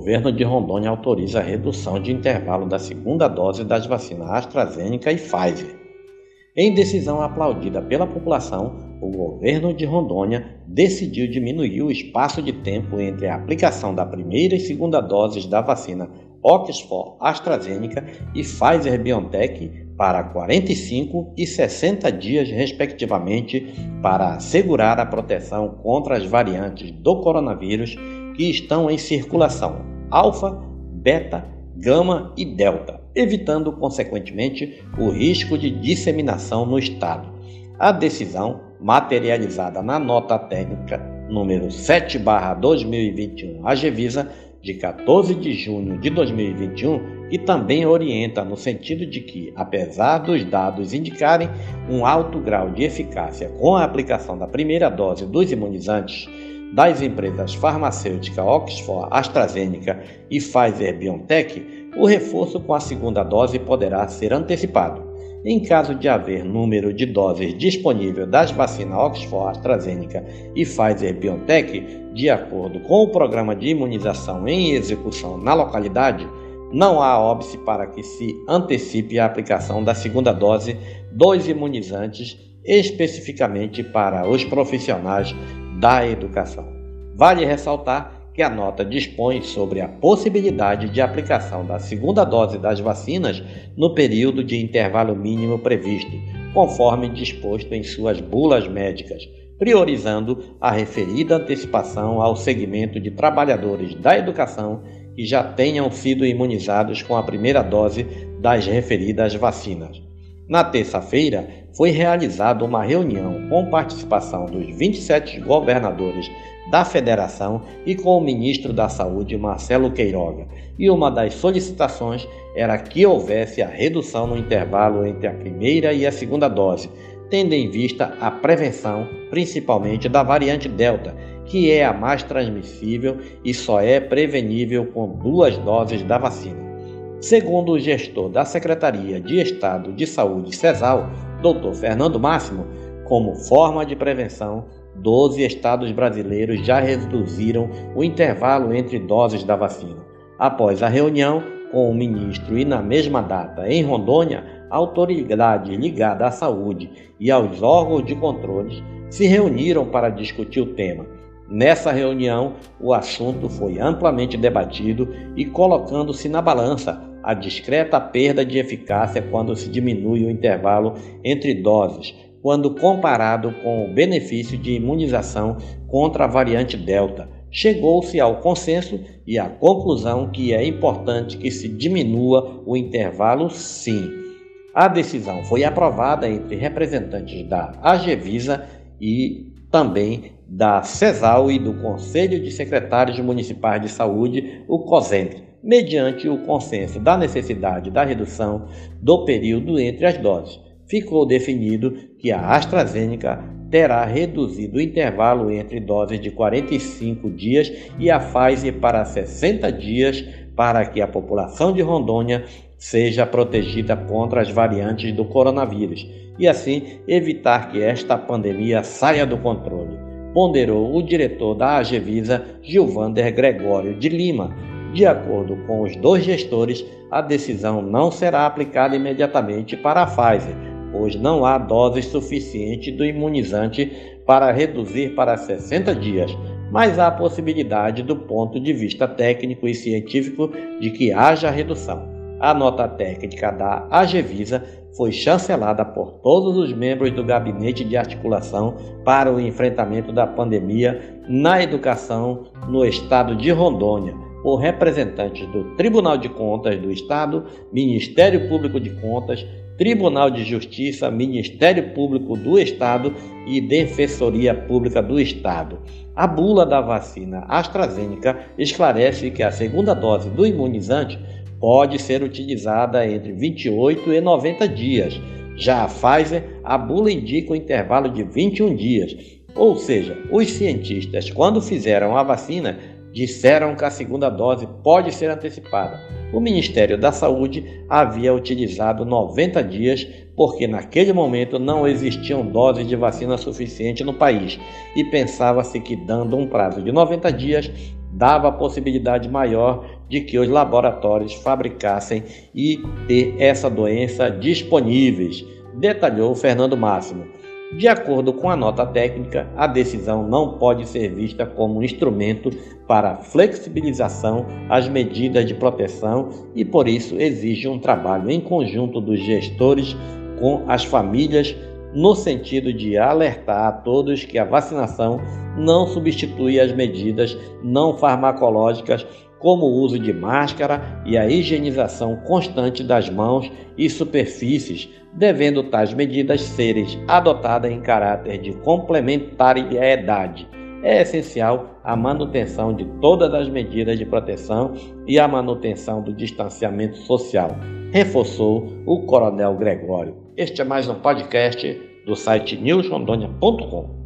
governo de Rondônia autoriza a redução de intervalo da segunda dose das vacinas AstraZeneca e Pfizer. Em decisão aplaudida pela população, o governo de Rondônia decidiu diminuir o espaço de tempo entre a aplicação da primeira e segunda doses da vacina Oxford AstraZeneca e Pfizer BioNTech para 45 e 60 dias, respectivamente, para assegurar a proteção contra as variantes do coronavírus que estão em circulação, alfa, beta, gama e delta, evitando, consequentemente, o risco de disseminação no estado. A decisão, materializada na nota técnica número 7/2021 AGVISA, de 14 de junho de 2021 e também orienta no sentido de que, apesar dos dados indicarem um alto grau de eficácia com a aplicação da primeira dose dos imunizantes das empresas farmacêuticas Oxford, AstraZeneca e Pfizer BioNTech, o reforço com a segunda dose poderá ser antecipado. Em caso de haver número de doses disponível das vacinas Oxford, AstraZeneca e Pfizer BioNTech, de acordo com o programa de imunização em execução na localidade, não há óbice para que se antecipe a aplicação da segunda dose dos imunizantes, especificamente para os profissionais da educação. Vale ressaltar que a nota dispõe sobre a possibilidade de aplicação da segunda dose das vacinas no período de intervalo mínimo previsto, conforme disposto em suas bulas médicas, priorizando a referida antecipação ao segmento de trabalhadores da educação que já tenham sido imunizados com a primeira dose das referidas vacinas. Na terça-feira, foi realizada uma reunião com participação dos 27 governadores da federação e com o ministro da Saúde, Marcelo Queiroga, e uma das solicitações era que houvesse a redução no intervalo entre a primeira e a segunda dose, tendo em vista a prevenção, principalmente da variante Delta, que é a mais transmissível e só é prevenível com duas doses da vacina. Segundo o gestor da Secretaria de Estado de Saúde, CESAL, Dr. Fernando Máximo, como forma de prevenção, 12 estados brasileiros já reduziram o intervalo entre doses da vacina. Após a reunião com o ministro e na mesma data em Rondônia, a autoridade ligada à saúde e aos órgãos de controles se reuniram para discutir o tema. Nessa reunião, o assunto foi amplamente debatido e colocando-se na balança a discreta perda de eficácia quando se diminui o intervalo entre doses, quando comparado com o benefício de imunização contra a variante Delta. Chegou-se ao consenso e à conclusão que é importante que se diminua o intervalo, sim. A decisão foi aprovada entre representantes da AGVISA e também da CESAL e do Conselho de Secretários Municipais de Saúde, o COSENTRE mediante o consenso da necessidade da redução do período entre as doses. Ficou definido que a AstraZeneca terá reduzido o intervalo entre doses de 45 dias e a Pfizer para 60 dias para que a população de Rondônia seja protegida contra as variantes do coronavírus e assim evitar que esta pandemia saia do controle, ponderou o diretor da Agevisa, Gilvander Gregório de Lima, de acordo com os dois gestores, a decisão não será aplicada imediatamente para a Pfizer, pois não há dose suficiente do imunizante para reduzir para 60 dias, mas há a possibilidade, do ponto de vista técnico e científico, de que haja redução. A nota técnica da Agevisa foi chancelada por todos os membros do Gabinete de Articulação para o Enfrentamento da Pandemia na Educação no Estado de Rondônia por representantes do Tribunal de Contas do Estado, Ministério Público de Contas, Tribunal de Justiça, Ministério Público do Estado e Defensoria Pública do Estado. A bula da vacina AstraZeneca esclarece que a segunda dose do imunizante pode ser utilizada entre 28 e 90 dias. Já a Pfizer, a bula indica um intervalo de 21 dias. Ou seja, os cientistas, quando fizeram a vacina, disseram que a segunda dose pode ser antecipada. O Ministério da Saúde havia utilizado 90 dias porque naquele momento não existiam doses de vacina suficiente no país e pensava-se que, dando um prazo de 90 dias, dava a possibilidade maior de que os laboratórios fabricassem e ter essa doença disponíveis, detalhou Fernando Máximo. De acordo com a nota técnica, a decisão não pode ser vista como um instrumento para flexibilização às medidas de proteção e, por isso, exige um trabalho em conjunto dos gestores com as famílias, no sentido de alertar a todos que a vacinação não substitui as medidas não farmacológicas como o uso de máscara e a higienização constante das mãos e superfícies, devendo tais medidas serem adotadas em caráter de complementariedade. É essencial a manutenção de todas as medidas de proteção e a manutenção do distanciamento social, reforçou o Coronel Gregório. Este é mais um podcast do site newsrondônia.com.